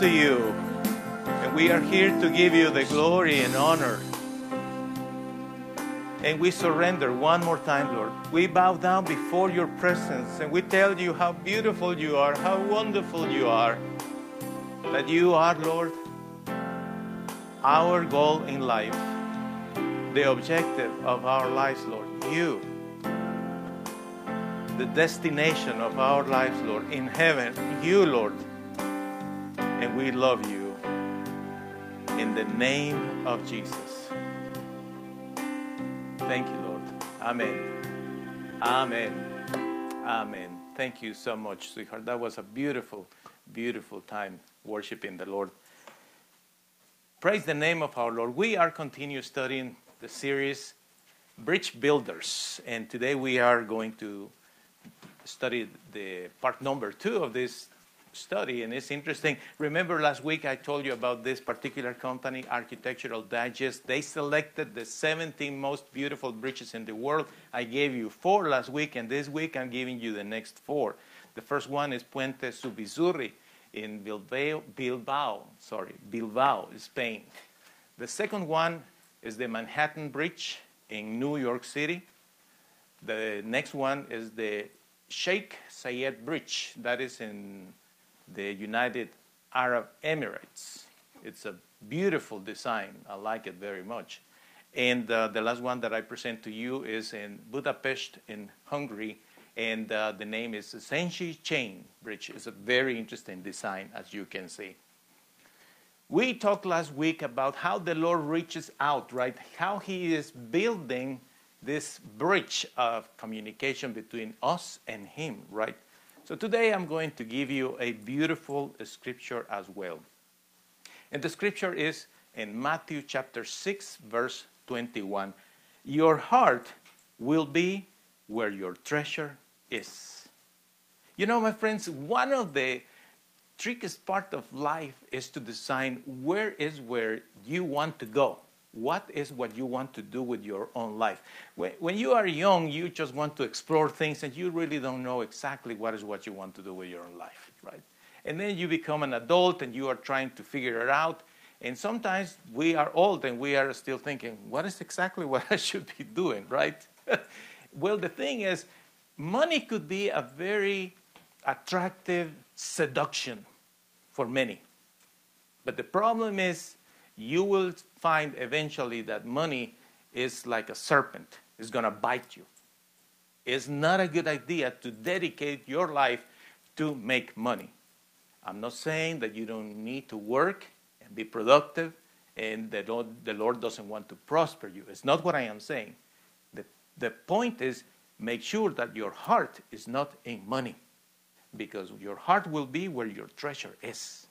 to you. And we are here to give you the glory and honor. And we surrender one more time, Lord. We bow down before your presence and we tell you how beautiful you are, how wonderful you are. That you are, Lord, our goal in life, the objective of our lives, Lord. You, the destination of our lives, Lord, in heaven, you, Lord. And we love you in the name of Jesus. Thank you, Lord. Amen. Amen. Amen. Thank you so much, sweetheart. That was a beautiful, beautiful time worshiping the Lord. Praise the name of our Lord. We are continue studying the series Bridge Builders, and today we are going to study the part number two of this study, and it's interesting. Remember last week I told you about this particular company, Architectural Digest. They selected the 17 most beautiful bridges in the world. I gave you four last week, and this week I'm giving you the next four. The first one is Puente Zubizuri in Bilbao, Bilbao, sorry, Bilbao, Spain. The second one is the Manhattan Bridge in New York City. The next one is the Sheikh Zayed Bridge, that is in the United Arab Emirates. It's a beautiful design. I like it very much. And uh, the last one that I present to you is in Budapest, in Hungary, and uh, the name is Széchenyi Chain Bridge. It's a very interesting design, as you can see. We talked last week about how the Lord reaches out, right? How He is building this bridge of communication between us and Him, right? So today I'm going to give you a beautiful scripture as well. And the scripture is in Matthew chapter 6, verse 21. Your heart will be where your treasure is. You know, my friends, one of the trickiest part of life is to decide where is where you want to go. What is what you want to do with your own life? When, when you are young, you just want to explore things and you really don't know exactly what is what you want to do with your own life, right? And then you become an adult and you are trying to figure it out. And sometimes we are old and we are still thinking, what is exactly what I should be doing, right? well, the thing is, money could be a very attractive seduction for many. But the problem is, you will find eventually that money is like a serpent, it's going to bite you. It's not a good idea to dedicate your life to make money. I'm not saying that you don't need to work and be productive and that the Lord doesn't want to prosper you. It's not what I am saying. The, the point is make sure that your heart is not in money because your heart will be where your treasure is.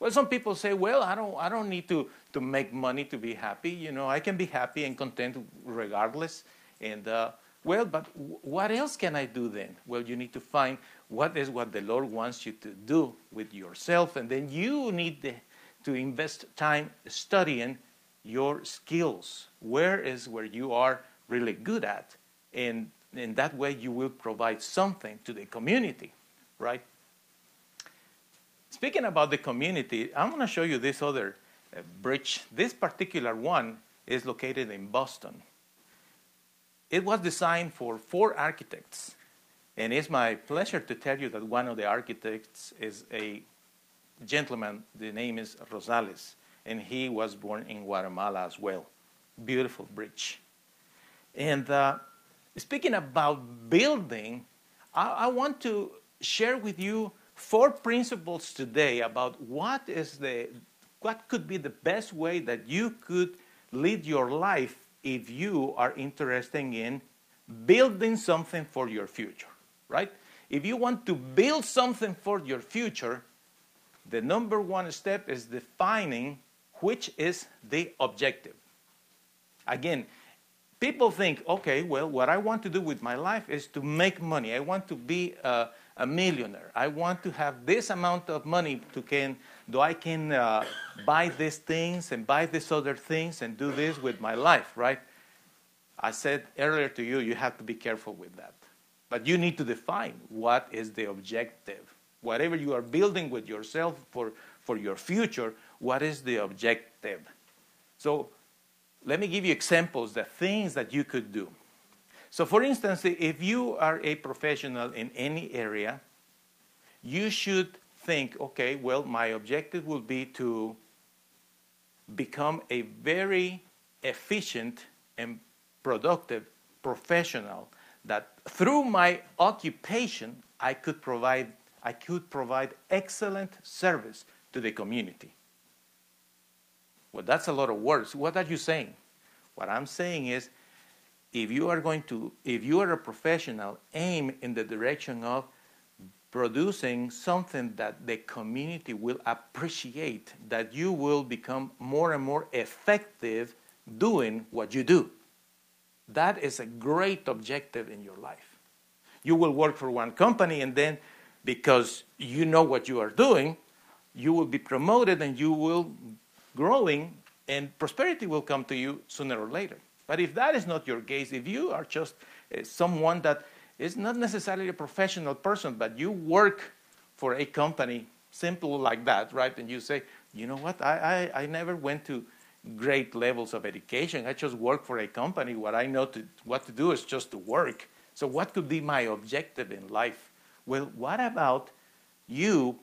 Well, some people say, well, I don't, I don't need to, to make money to be happy. You know, I can be happy and content regardless. And, uh, well, but what else can I do then? Well, you need to find what is what the Lord wants you to do with yourself. And then you need the, to invest time studying your skills. Where is where you are really good at? And in that way, you will provide something to the community, right? Speaking about the community, I'm going to show you this other uh, bridge. This particular one is located in Boston. It was designed for four architects, and it's my pleasure to tell you that one of the architects is a gentleman. The name is Rosales, and he was born in Guatemala as well. Beautiful bridge. And uh, speaking about building, I, I want to share with you four principles today about what is the what could be the best way that you could lead your life if you are interested in building something for your future, right? If you want to build something for your future, the number one step is defining which is the objective. Again, people think, okay, well, what I want to do with my life is to make money. I want to be a, a millionaire. I want to have this amount of money to can, do I can uh, buy these things and buy these other things and do this with my life, right? I said earlier to you, you have to be careful with that. But you need to define what is the objective. Whatever you are building with yourself for, for your future, what is the objective? So let me give you examples, the things that you could do. So, for instance, if you are a professional in any area, you should think, okay, well, my objective will be to become a very efficient and productive professional that through my occupation I could provide I could provide excellent service to the community. Well, that's a lot of words. What are you saying? What I'm saying is if you are going to if you are a professional aim in the direction of producing something that the community will appreciate that you will become more and more effective doing what you do. That is a great objective in your life. You will work for one company and then because you know what you are doing you will be promoted and you will growing and prosperity will come to you sooner or later but if that is not your case, if you are just uh, someone that is not necessarily a professional person, but you work for a company, simple like that, right? And you say, you know what, I, I, I never went to great levels of education. I just work for a company. What I know to, what to do is just to work. So, what could be my objective in life? Well, what about you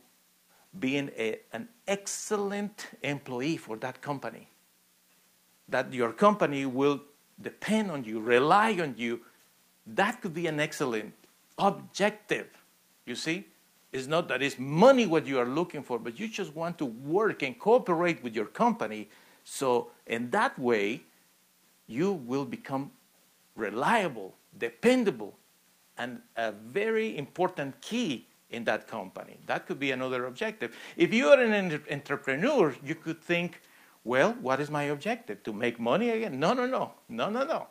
being a, an excellent employee for that company? That your company will depend on you, rely on you, that could be an excellent objective. You see? It's not that it's money what you are looking for, but you just want to work and cooperate with your company. So, in that way, you will become reliable, dependable, and a very important key in that company. That could be another objective. If you are an entrepreneur, you could think, well, what is my objective? To make money again? No, no, no. No, no, no.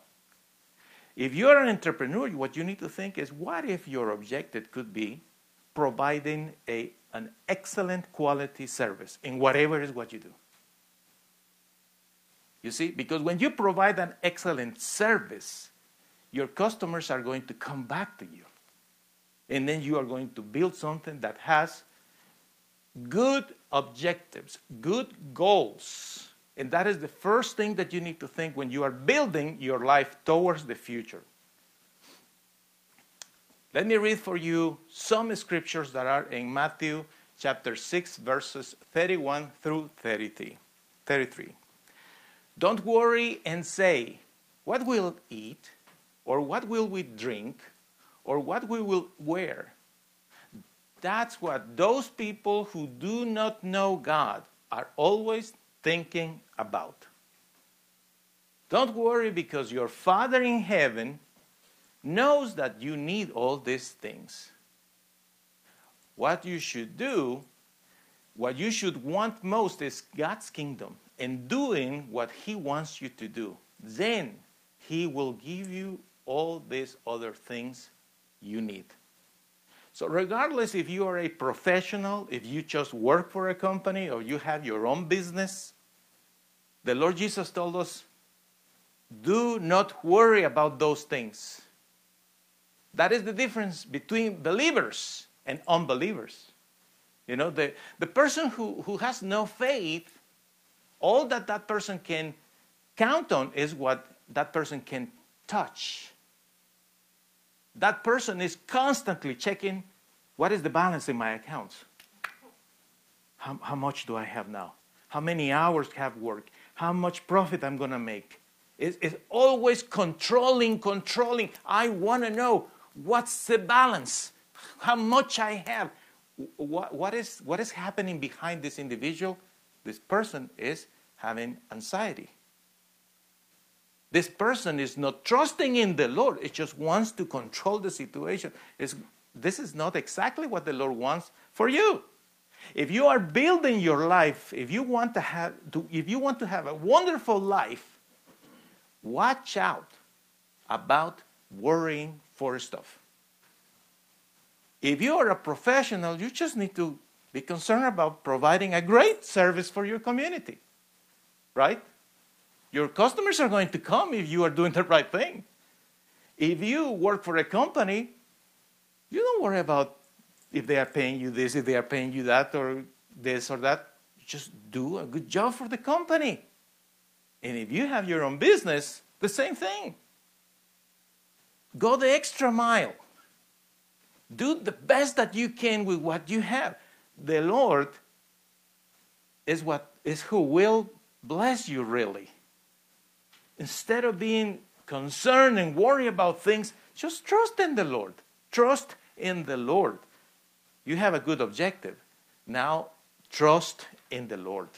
If you're an entrepreneur, what you need to think is what if your objective could be providing a, an excellent quality service in whatever is what you do? You see, because when you provide an excellent service, your customers are going to come back to you. And then you are going to build something that has good objectives, good goals and that is the first thing that you need to think when you are building your life towards the future. Let me read for you some scriptures that are in Matthew chapter 6, verses 31 through 33. 33. Don't worry and say, What will eat? Or what will we drink? Or what we will wear? That's what those people who do not know God are always thinking about. Don't worry because your Father in heaven knows that you need all these things. What you should do, what you should want most is God's kingdom and doing what He wants you to do. Then He will give you all these other things you need. So, regardless if you are a professional, if you just work for a company, or you have your own business, the Lord Jesus told us do not worry about those things. That is the difference between believers and unbelievers. You know, the, the person who, who has no faith, all that that person can count on is what that person can touch. That person is constantly checking what is the balance in my accounts? How, how much do I have now? How many hours have worked? how much profit I'm going to make. It's, it's always controlling, controlling. I want to know What's the balance? How much I have? What, what, is, what is happening behind this individual? This person is having anxiety. This person is not trusting in the Lord. It just wants to control the situation. It's, this is not exactly what the Lord wants for you. If you are building your life, if you want to have, to, if you want to have a wonderful life, watch out about worrying for stuff. If you are a professional, you just need to be concerned about providing a great service for your community, right? Your customers are going to come if you are doing the right thing. If you work for a company, you don't worry about if they are paying you this, if they are paying you that, or this or that. Just do a good job for the company. And if you have your own business, the same thing. Go the extra mile. Do the best that you can with what you have. The Lord is what is who will bless you really. Instead of being concerned and worry about things, just trust in the Lord. Trust in the Lord. You have a good objective. Now, trust in the Lord.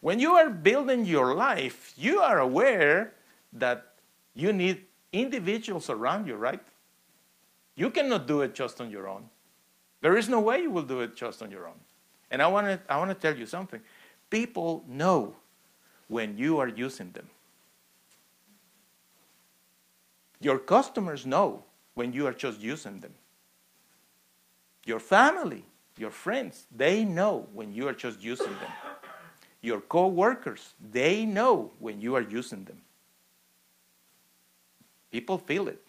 When you are building your life, you are aware that you need individuals around you, right? You cannot do it just on your own. There is no way you will do it just on your own. And I want to I want to tell you something. People know when you are using them. Your customers know when you are just using them. Your family, your friends, they know when you are just using them. Your co workers, they know when you are using them. People feel it.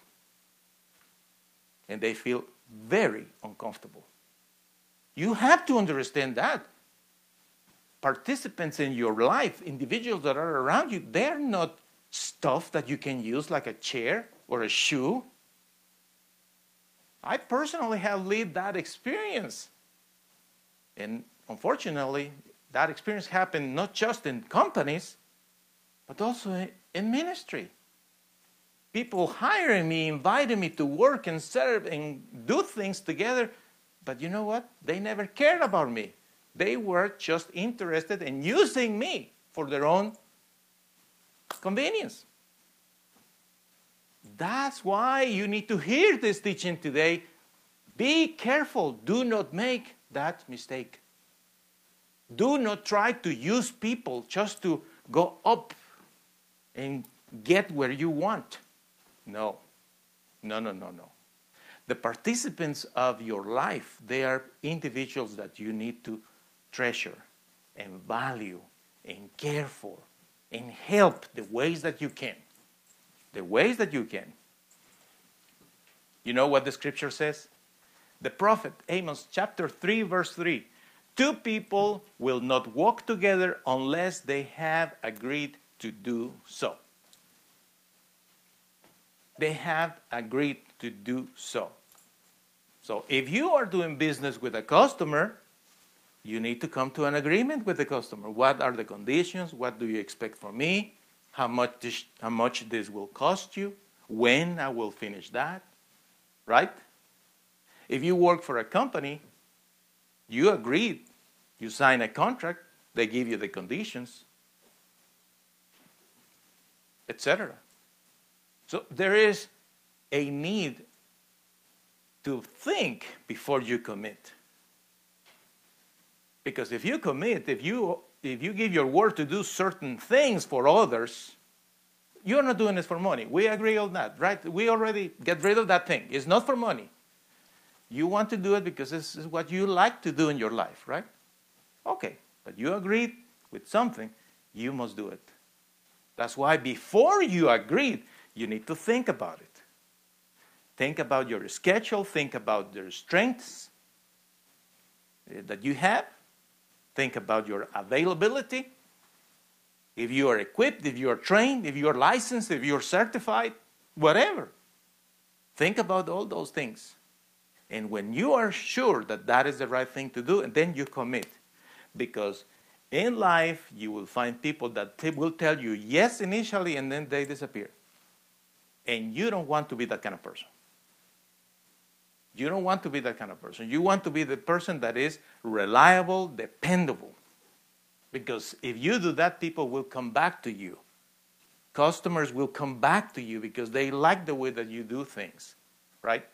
And they feel very uncomfortable. You have to understand that. Participants in your life, individuals that are around you, they're not stuff that you can use like a chair or a shoe. I personally have lived that experience. And unfortunately, that experience happened not just in companies, but also in ministry. People hiring me, inviting me to work and serve and do things together. But you know what? They never cared about me. They were just interested in using me for their own convenience. That's why you need to hear this teaching today. Be careful. Do not make that mistake. Do not try to use people just to go up and get where you want. No. No, no, no, no. The participants of your life, they are individuals that you need to treasure and value and care for and help the ways that you can the ways that you can. You know what the scripture says? The prophet Amos chapter 3 verse 3. Two people will not walk together unless they have agreed to do so. They have agreed to do so. So if you are doing business with a customer, you need to come to an agreement with the customer. What are the conditions? What do you expect from me? How much this, how much this will cost you, when I will finish that, right? If you work for a company, you agreed, you sign a contract, they give you the conditions, etc. So there is a need to think before you commit. Because if you commit, if you if you give your word to do certain things for others, you're not doing it for money. We agree on that, right? We already get rid of that thing. It's not for money. You want to do it because this is what you like to do in your life, right? Okay, but you agreed with something, you must do it. That's why before you agreed, you need to think about it. Think about your schedule, think about your strengths eh, that you have, Think about your availability. If you are equipped, if you are trained, if you are licensed, if you are certified, whatever. Think about all those things. And when you are sure that that is the right thing to do, and then you commit. Because in life, you will find people that will tell you yes initially and then they disappear. And you don't want to be that kind of person. You don't want to be that kind of person. You want to be the person that is reliable, dependable. Because if you do that, people will come back to you. Customers will come back to you because they like the way that you do things, right?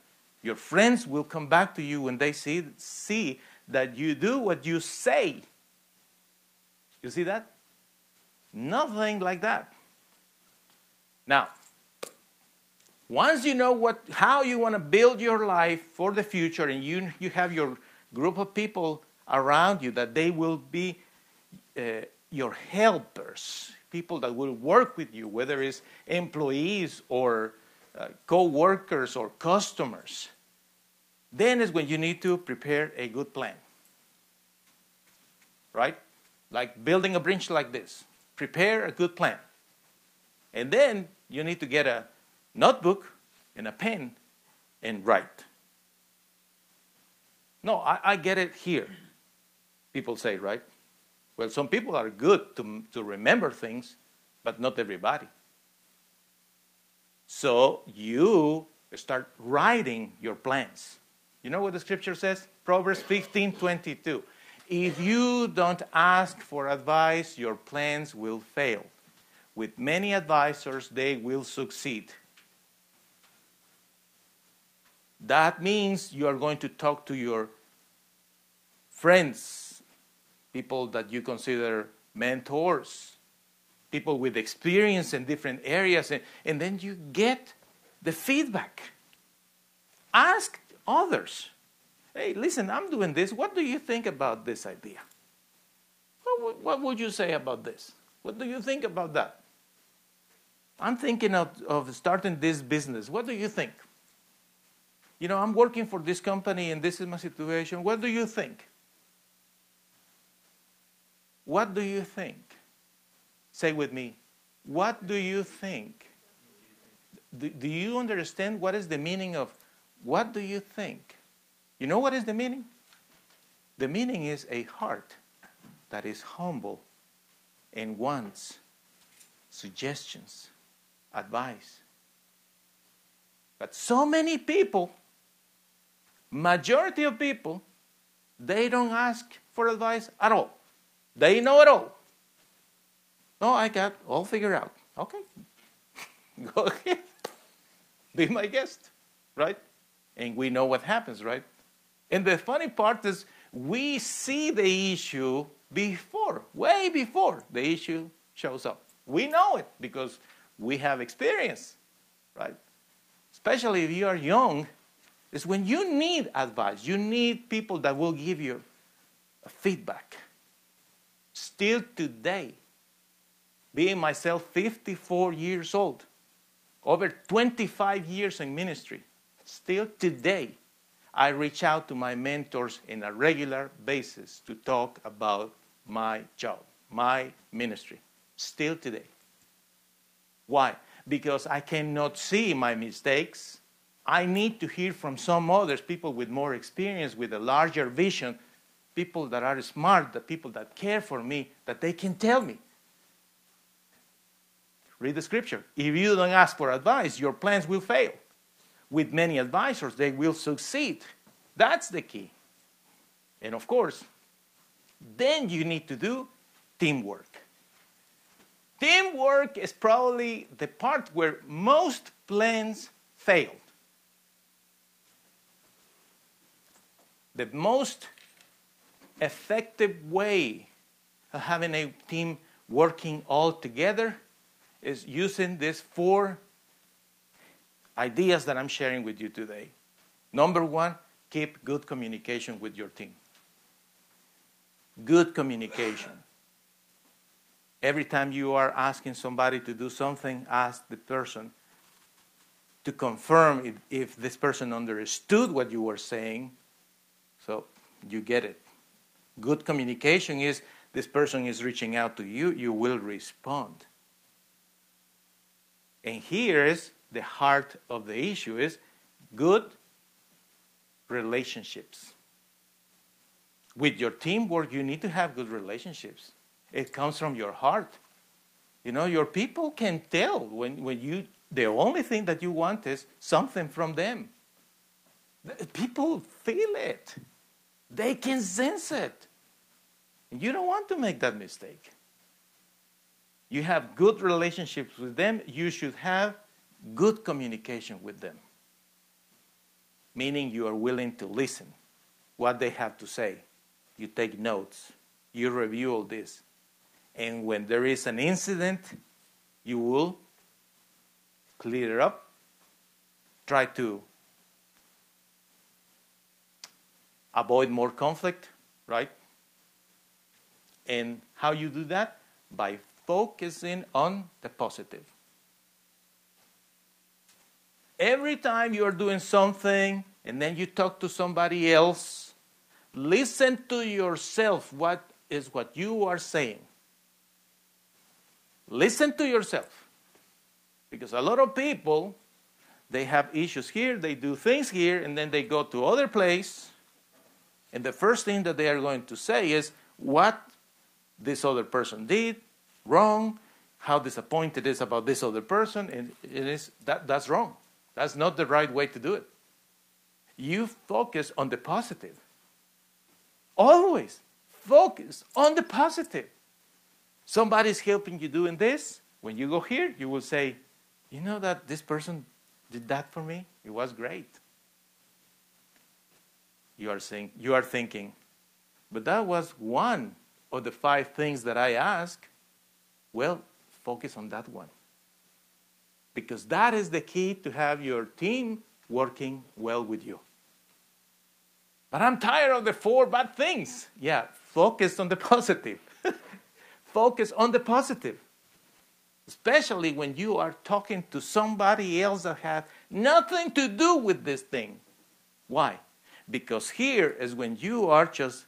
Your friends will come back to you when they see, see that you do what you say. You see that? Nothing like that. Now, once you know what, how you want to build your life for the future and you, you have your group of people around you that they will be uh, your helpers, people that will work with you, whether it's employees or uh, co workers or customers, then is when you need to prepare a good plan. Right? Like building a bridge like this. Prepare a good plan. And then you need to get a notebook and a pen and write. No, I, I get it here. People say, right? Well, some people are good to, to remember things, but not everybody. So you start writing your plans. You know what the scripture says? Proverbs 15 22. If you don't ask for advice, your plans will fail. With many advisors, they will succeed. That means you are going to talk to your friends, people that you consider mentors, people with experience in different areas, and, and then you get the feedback. Ask others. Hey, listen, I'm doing this. What do you think about this idea? What, what would you say about this? What do you think about that? I'm thinking of, of starting this business. What do you think? You know, I'm working for this company and this is my situation. What do you think? What do you think? Say with me, what do you think? Do, do you understand what is the meaning of what do you think? You know what is the meaning? The meaning is a heart that is humble and wants suggestions, advice. But so many people majority of people, they don't ask for advice at all. They know it all. No, I got all figured out. Okay. Go ahead. Be my guest, right? And we know what happens, right? And the funny part is we see the issue before, way before the issue shows up. We know it because we have experience, right? Especially if you are young is when you need advice, you need people that will give you feedback. Still today, being myself 54 years old, over 25 years in ministry, still today, I reach out to my mentors in a regular basis to talk about my job, my ministry, still today. Why? Because I cannot see my mistakes I need to hear from some others, people with more experience, with a larger vision, people that are smart, the people that care for me, that they can tell me. Read the scripture. If you don't ask for advice, your plans will fail. With many advisors, they will succeed. That's the key. And of course, then you need to do teamwork. Teamwork is probably the part where most plans fail. The most effective way of having a team working all together is using these four ideas that I'm sharing with you today. Number one, keep good communication with your team. Good communication. Every time you are asking somebody to do something, ask the person to confirm if, if this person understood what you were saying so you get it. Good communication is this person is reaching out to you, you will respond. And here is the heart of the issue is good relationships. With your teamwork, you need to have good relationships. It comes from your heart. You know, your people can tell when, when you, the only thing that you want is something from them. People feel it, they can sense it. You don't want to make that mistake. You have good relationships with them, you should have good communication with them. Meaning you are willing to listen what they have to say. You take notes, you review all this. And when there is an incident, you will clear it up, try to avoid more conflict, right? And how you do that? By focusing on the positive. Every time you are doing something and then you talk to somebody else, listen to yourself what is what you are saying. Listen to yourself. Because a lot of people they have issues here, they do things here and then they go to other place and the first thing that they are going to say is what this other person did wrong, how disappointed is about this other person, and it is that that's wrong. That's not the right way to do it. You focus on the positive. Always focus on the positive. Somebody's helping you doing this. When you go here, you will say, You know that this person did that for me? It was great. You are saying you are thinking, but that was one of the five things that I asked. Well, focus on that one. Because that is the key to have your team working well with you. But I'm tired of the four bad things. Yeah, focus on the positive. focus on the positive. Especially when you are talking to somebody else that has nothing to do with this thing. Why? Because here is when you are just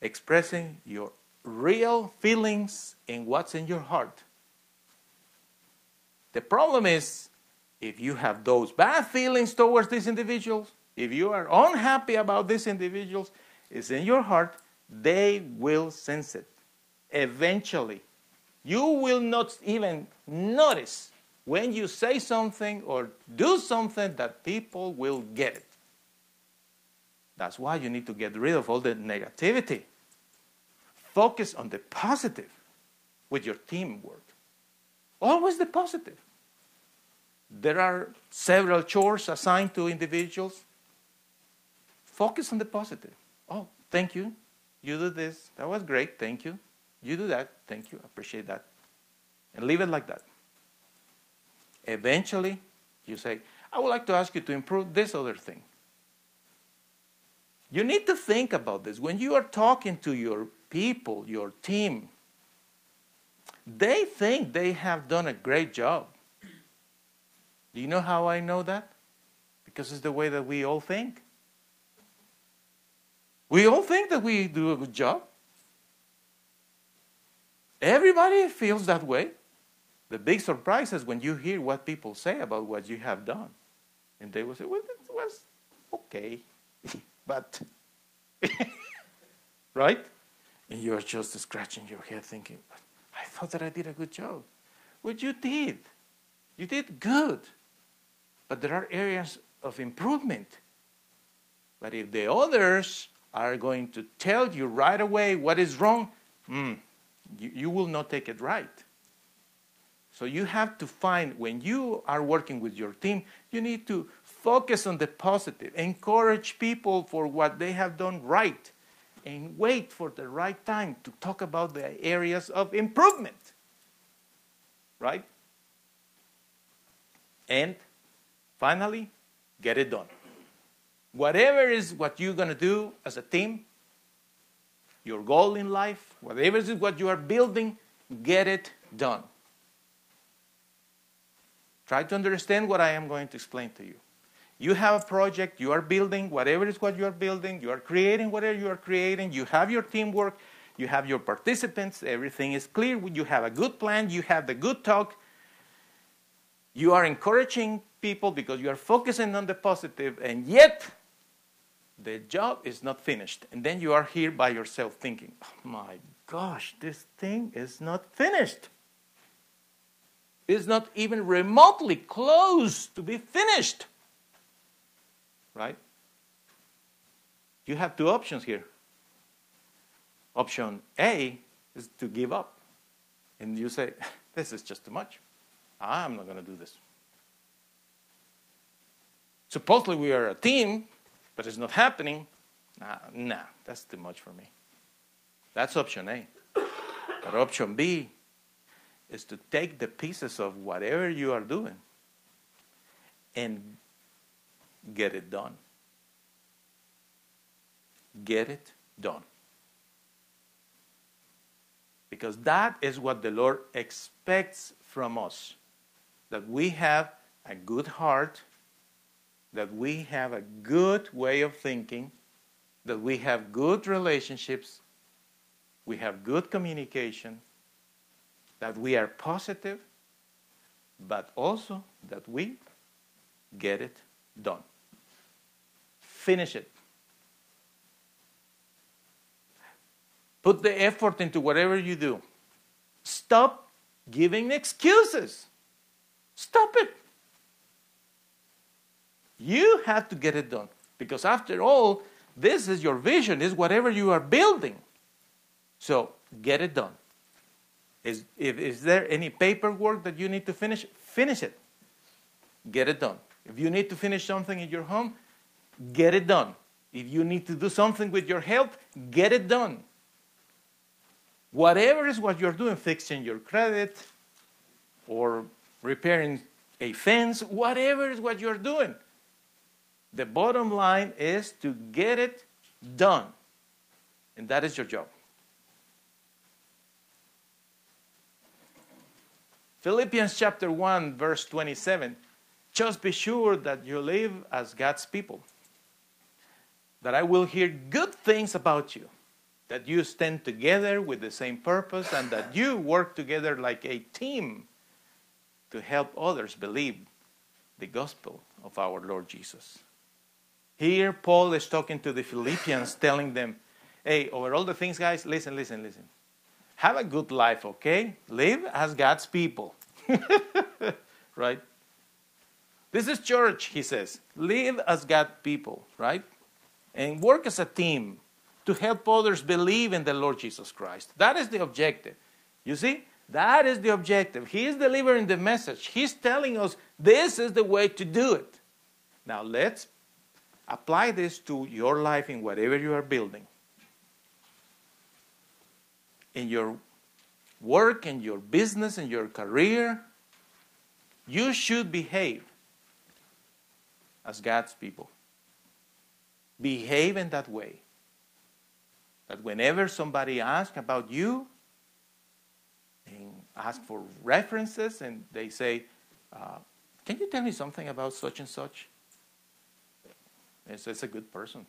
expressing your real feelings and what's in your heart. The problem is if you have those bad feelings towards these individuals, if you are unhappy about these individuals, it's in your heart, they will sense it. Eventually, you will not even notice when you say something or do something that people will get it. That's why you need to get rid of all the negativity. Focus on the positive with your teamwork. Always the positive. There are several chores assigned to individuals. Focus on the positive. Oh, thank you. You do this. That was great. Thank you. You do that. Thank you. Appreciate that. And leave it like that. Eventually, you say, I would like to ask you to improve this other thing. You need to think about this. When you are talking to your people, your team, they think they have done a great job. Do you know how I know that? Because it's the way that we all think. We all think that we do a good job. Everybody feels that way. The big surprise is when you hear what people say about what you have done. And they will say, well, it was okay. but, right? And you're just scratching your head thinking, I thought that I did a good job. Well, you did. You did good. But there are areas of improvement. But if the others are going to tell you right away what is wrong, mm, you, you will not take it right. So you have to find when you are working with your team, you need to focus on the positive, encourage people for what they have done right, and wait for the right time to talk about the areas of improvement. Right? And finally, get it done. Whatever is what you're going to do as a team, your goal in life, whatever is what you are building, get it done. Try to understand what I am going to explain to you. You have a project, you are building, whatever is what you are building, you are creating whatever you are creating, you have your teamwork, you have your participants, everything is clear, you have a good plan, you have the good talk, you are encouraging people because you are focusing on the positive, and yet the job is not finished. And then you are here by yourself thinking, oh my gosh, this thing is not finished. It's not even remotely close to be finished. Right? you have two options here. Option A is to give up. And you say, This is just too much. I'm not going to do this. Supposedly we are a team, but it's not happening. Nah, nah, that's too much for me. That's option A. But option B is to take the pieces of whatever you are doing and get it done. Get it done. Because that is what the Lord expects from us that we have a good heart, that we have a good way of thinking, that we have good relationships, we have good communication, that we are positive, but also that we get it done. Finish it. Put the effort into whatever you do. Stop giving excuses. Stop it. You have to get it done. Because after all, this is your vision, is whatever you are building. So get it done. Is, if, is there any paperwork that you need to finish? Finish it. Get it done. If you need to finish something in your home, get it done. If you need to do something with your health, get it done. Whatever is what you're doing, fixing your credit or repairing a fence, whatever is what you're doing. The bottom line is to get it done. And that is your job. Philippians chapter 1, verse 27. Just be sure that you live as God's people, that I will hear good things about you, that you stand together with the same purpose, and that you work together like a team to help others believe the gospel of our Lord Jesus. Here, Paul is talking to the Philippians, telling them, hey, over all the things, guys, listen, listen, listen. Have a good life, okay? Live as God's people. right? This is church, he says. Live as God's people, right? And work as a team to help others believe in the Lord Jesus Christ. That is the objective. You see? That is the objective. He is delivering the message. He's telling us this is the way to do it. Now let's apply this to your life in whatever you are building. In your work, in your business, in your career, you should behave as God's people. Behave in that way. That whenever somebody asks about you, and ask for references, and they say, uh, Can you tell me something about such and such? It's, it's a good person.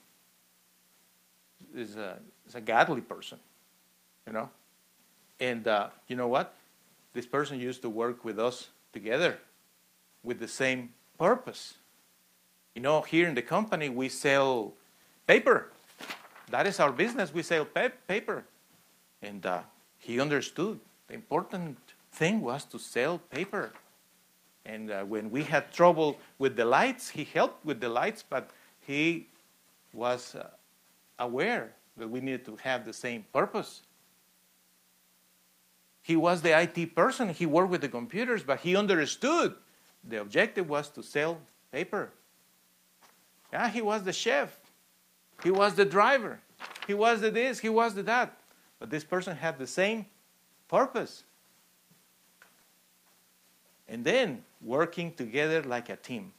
It's a, it's a godly person, you know? And uh, you know what? This person used to work with us together with the same purpose. You know, here in the company, we sell paper. That is our business. We sell pa- paper. And uh, he understood the important thing was to sell paper. And uh, when we had trouble with the lights, he helped with the lights, but he was uh, aware that we needed to have the same purpose. He was the IT person, he worked with the computers, but he understood the objective was to sell paper. Yeah, he was the chef, he was the driver, he was the this, he was the that. But this person had the same purpose. And then working together like a team.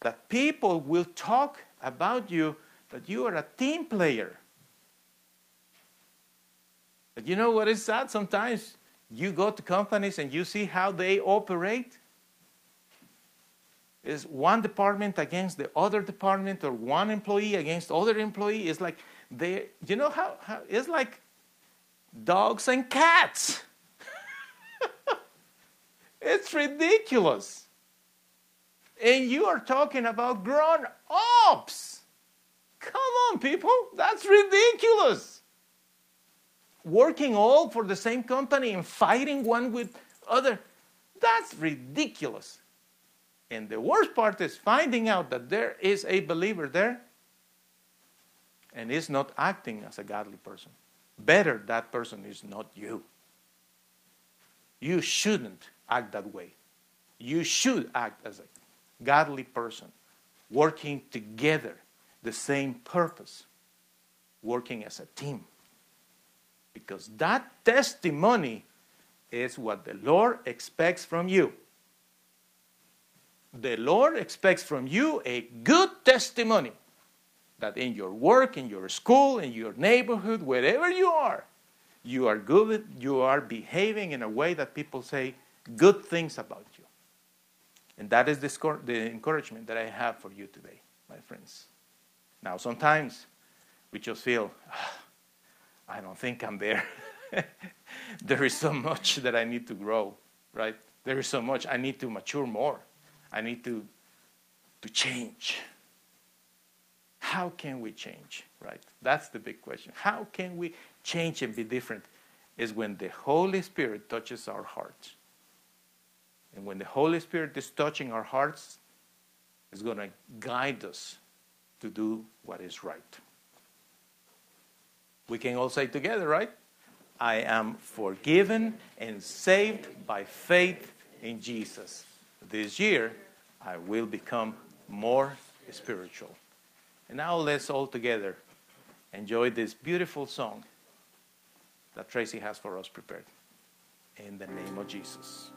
That people will talk about you that you are a team player. But you know what is sad? Sometimes you go to companies and you see how they operate. Is one department against the other department or one employee against other employee? is like they, you know how, how it's like dogs and cats. it's ridiculous. And you are talking about grown ups. Come on, people. That's ridiculous. Working all for the same company and fighting one with other. That's ridiculous. And the worst part is finding out that there is a believer there and is not acting as a godly person. Better that person is not you. You shouldn't act that way. You should act as a godly person, working together, the same purpose, working as a team. Because that testimony is what the Lord expects from you. The Lord expects from you a good testimony that in your work, in your school, in your neighborhood, wherever you are, you are good, you are behaving in a way that people say good things about you. And that is the, encouragement that I have for you today, my friends. Now, sometimes we just feel, "Ah, I don't think I'm there. there is so much that I need to grow, right? There is so much. I need to mature more. I need to, to change. How can we change, right? That's the big question. How can we change and be different? Is when the Holy Spirit touches our hearts. And when the Holy Spirit is touching our hearts, it's going to guide us to do what is right. We can all say together, right? I am forgiven and saved by faith in Jesus. This year, I will become more spiritual. And now let's all together enjoy this beautiful song that Tracy has for us prepared. In the name of Jesus.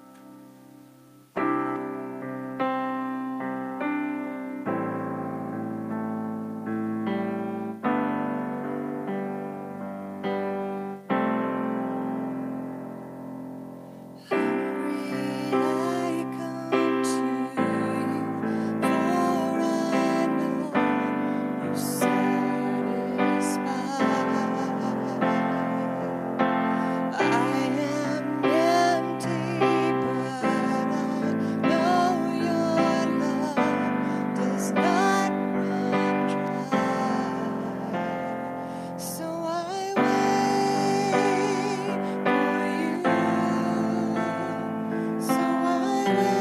I wait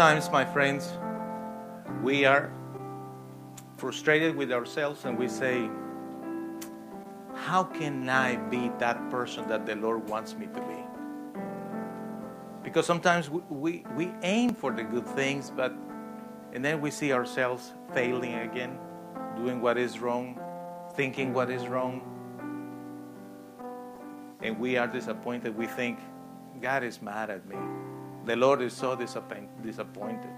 Sometimes, my friends, we are frustrated with ourselves and we say, How can I be that person that the Lord wants me to be? Because sometimes we, we, we aim for the good things, but and then we see ourselves failing again, doing what is wrong, thinking what is wrong. And we are disappointed. We think, God is mad at me. The Lord is so disappoint- disappointed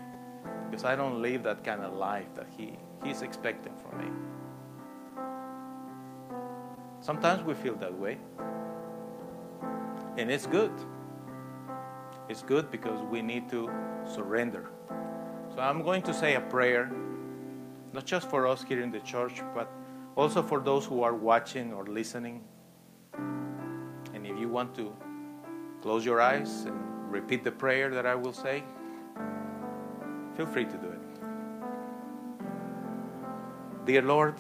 because I don't live that kind of life that He He's expecting from me. Sometimes we feel that way. And it's good. It's good because we need to surrender. So I'm going to say a prayer, not just for us here in the church, but also for those who are watching or listening. And if you want to close your eyes and repeat the prayer that I will say, feel free to do it. Dear Lord,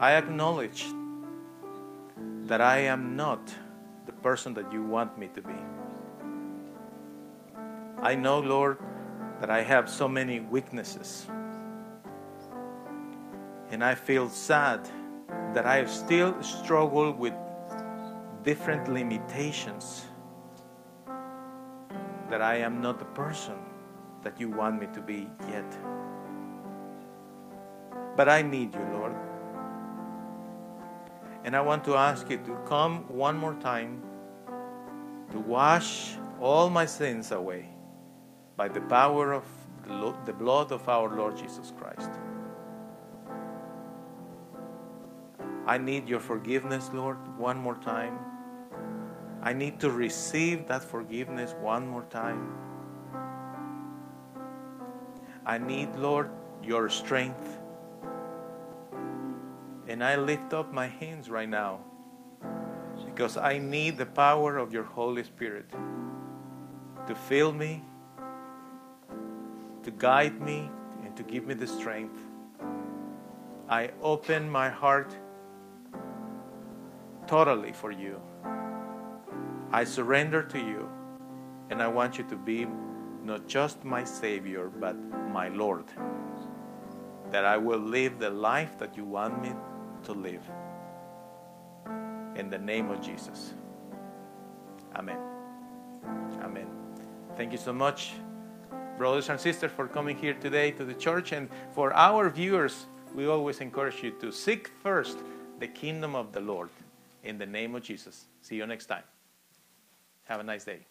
I acknowledge that I am not the person that you want me to be. I know, Lord, that I have so many weaknesses. And I feel sad that I still struggle with different limitations. That I am not the person that you want me to be yet. But I need you, Lord. And I want to ask you to come one more time to wash all my sins away by the power of the blood of our Lord Jesus Christ. I need your forgiveness, Lord, one more time. I need to receive that forgiveness one more time. I need, Lord, your strength. And I lift up my hands right now because I need the power of your Holy Spirit to fill me, to guide me, and to give me the strength. I open my heart totally for you. I surrender to you, and I want you to be not just my Savior, but my Lord. That I will live the life that you want me to live. In the name of Jesus. Amen. Amen. Thank you so much, brothers and sisters, for coming here today to the church. And for our viewers, we always encourage you to seek first the kingdom of the Lord. In the name of Jesus. See you next time. Have a nice day.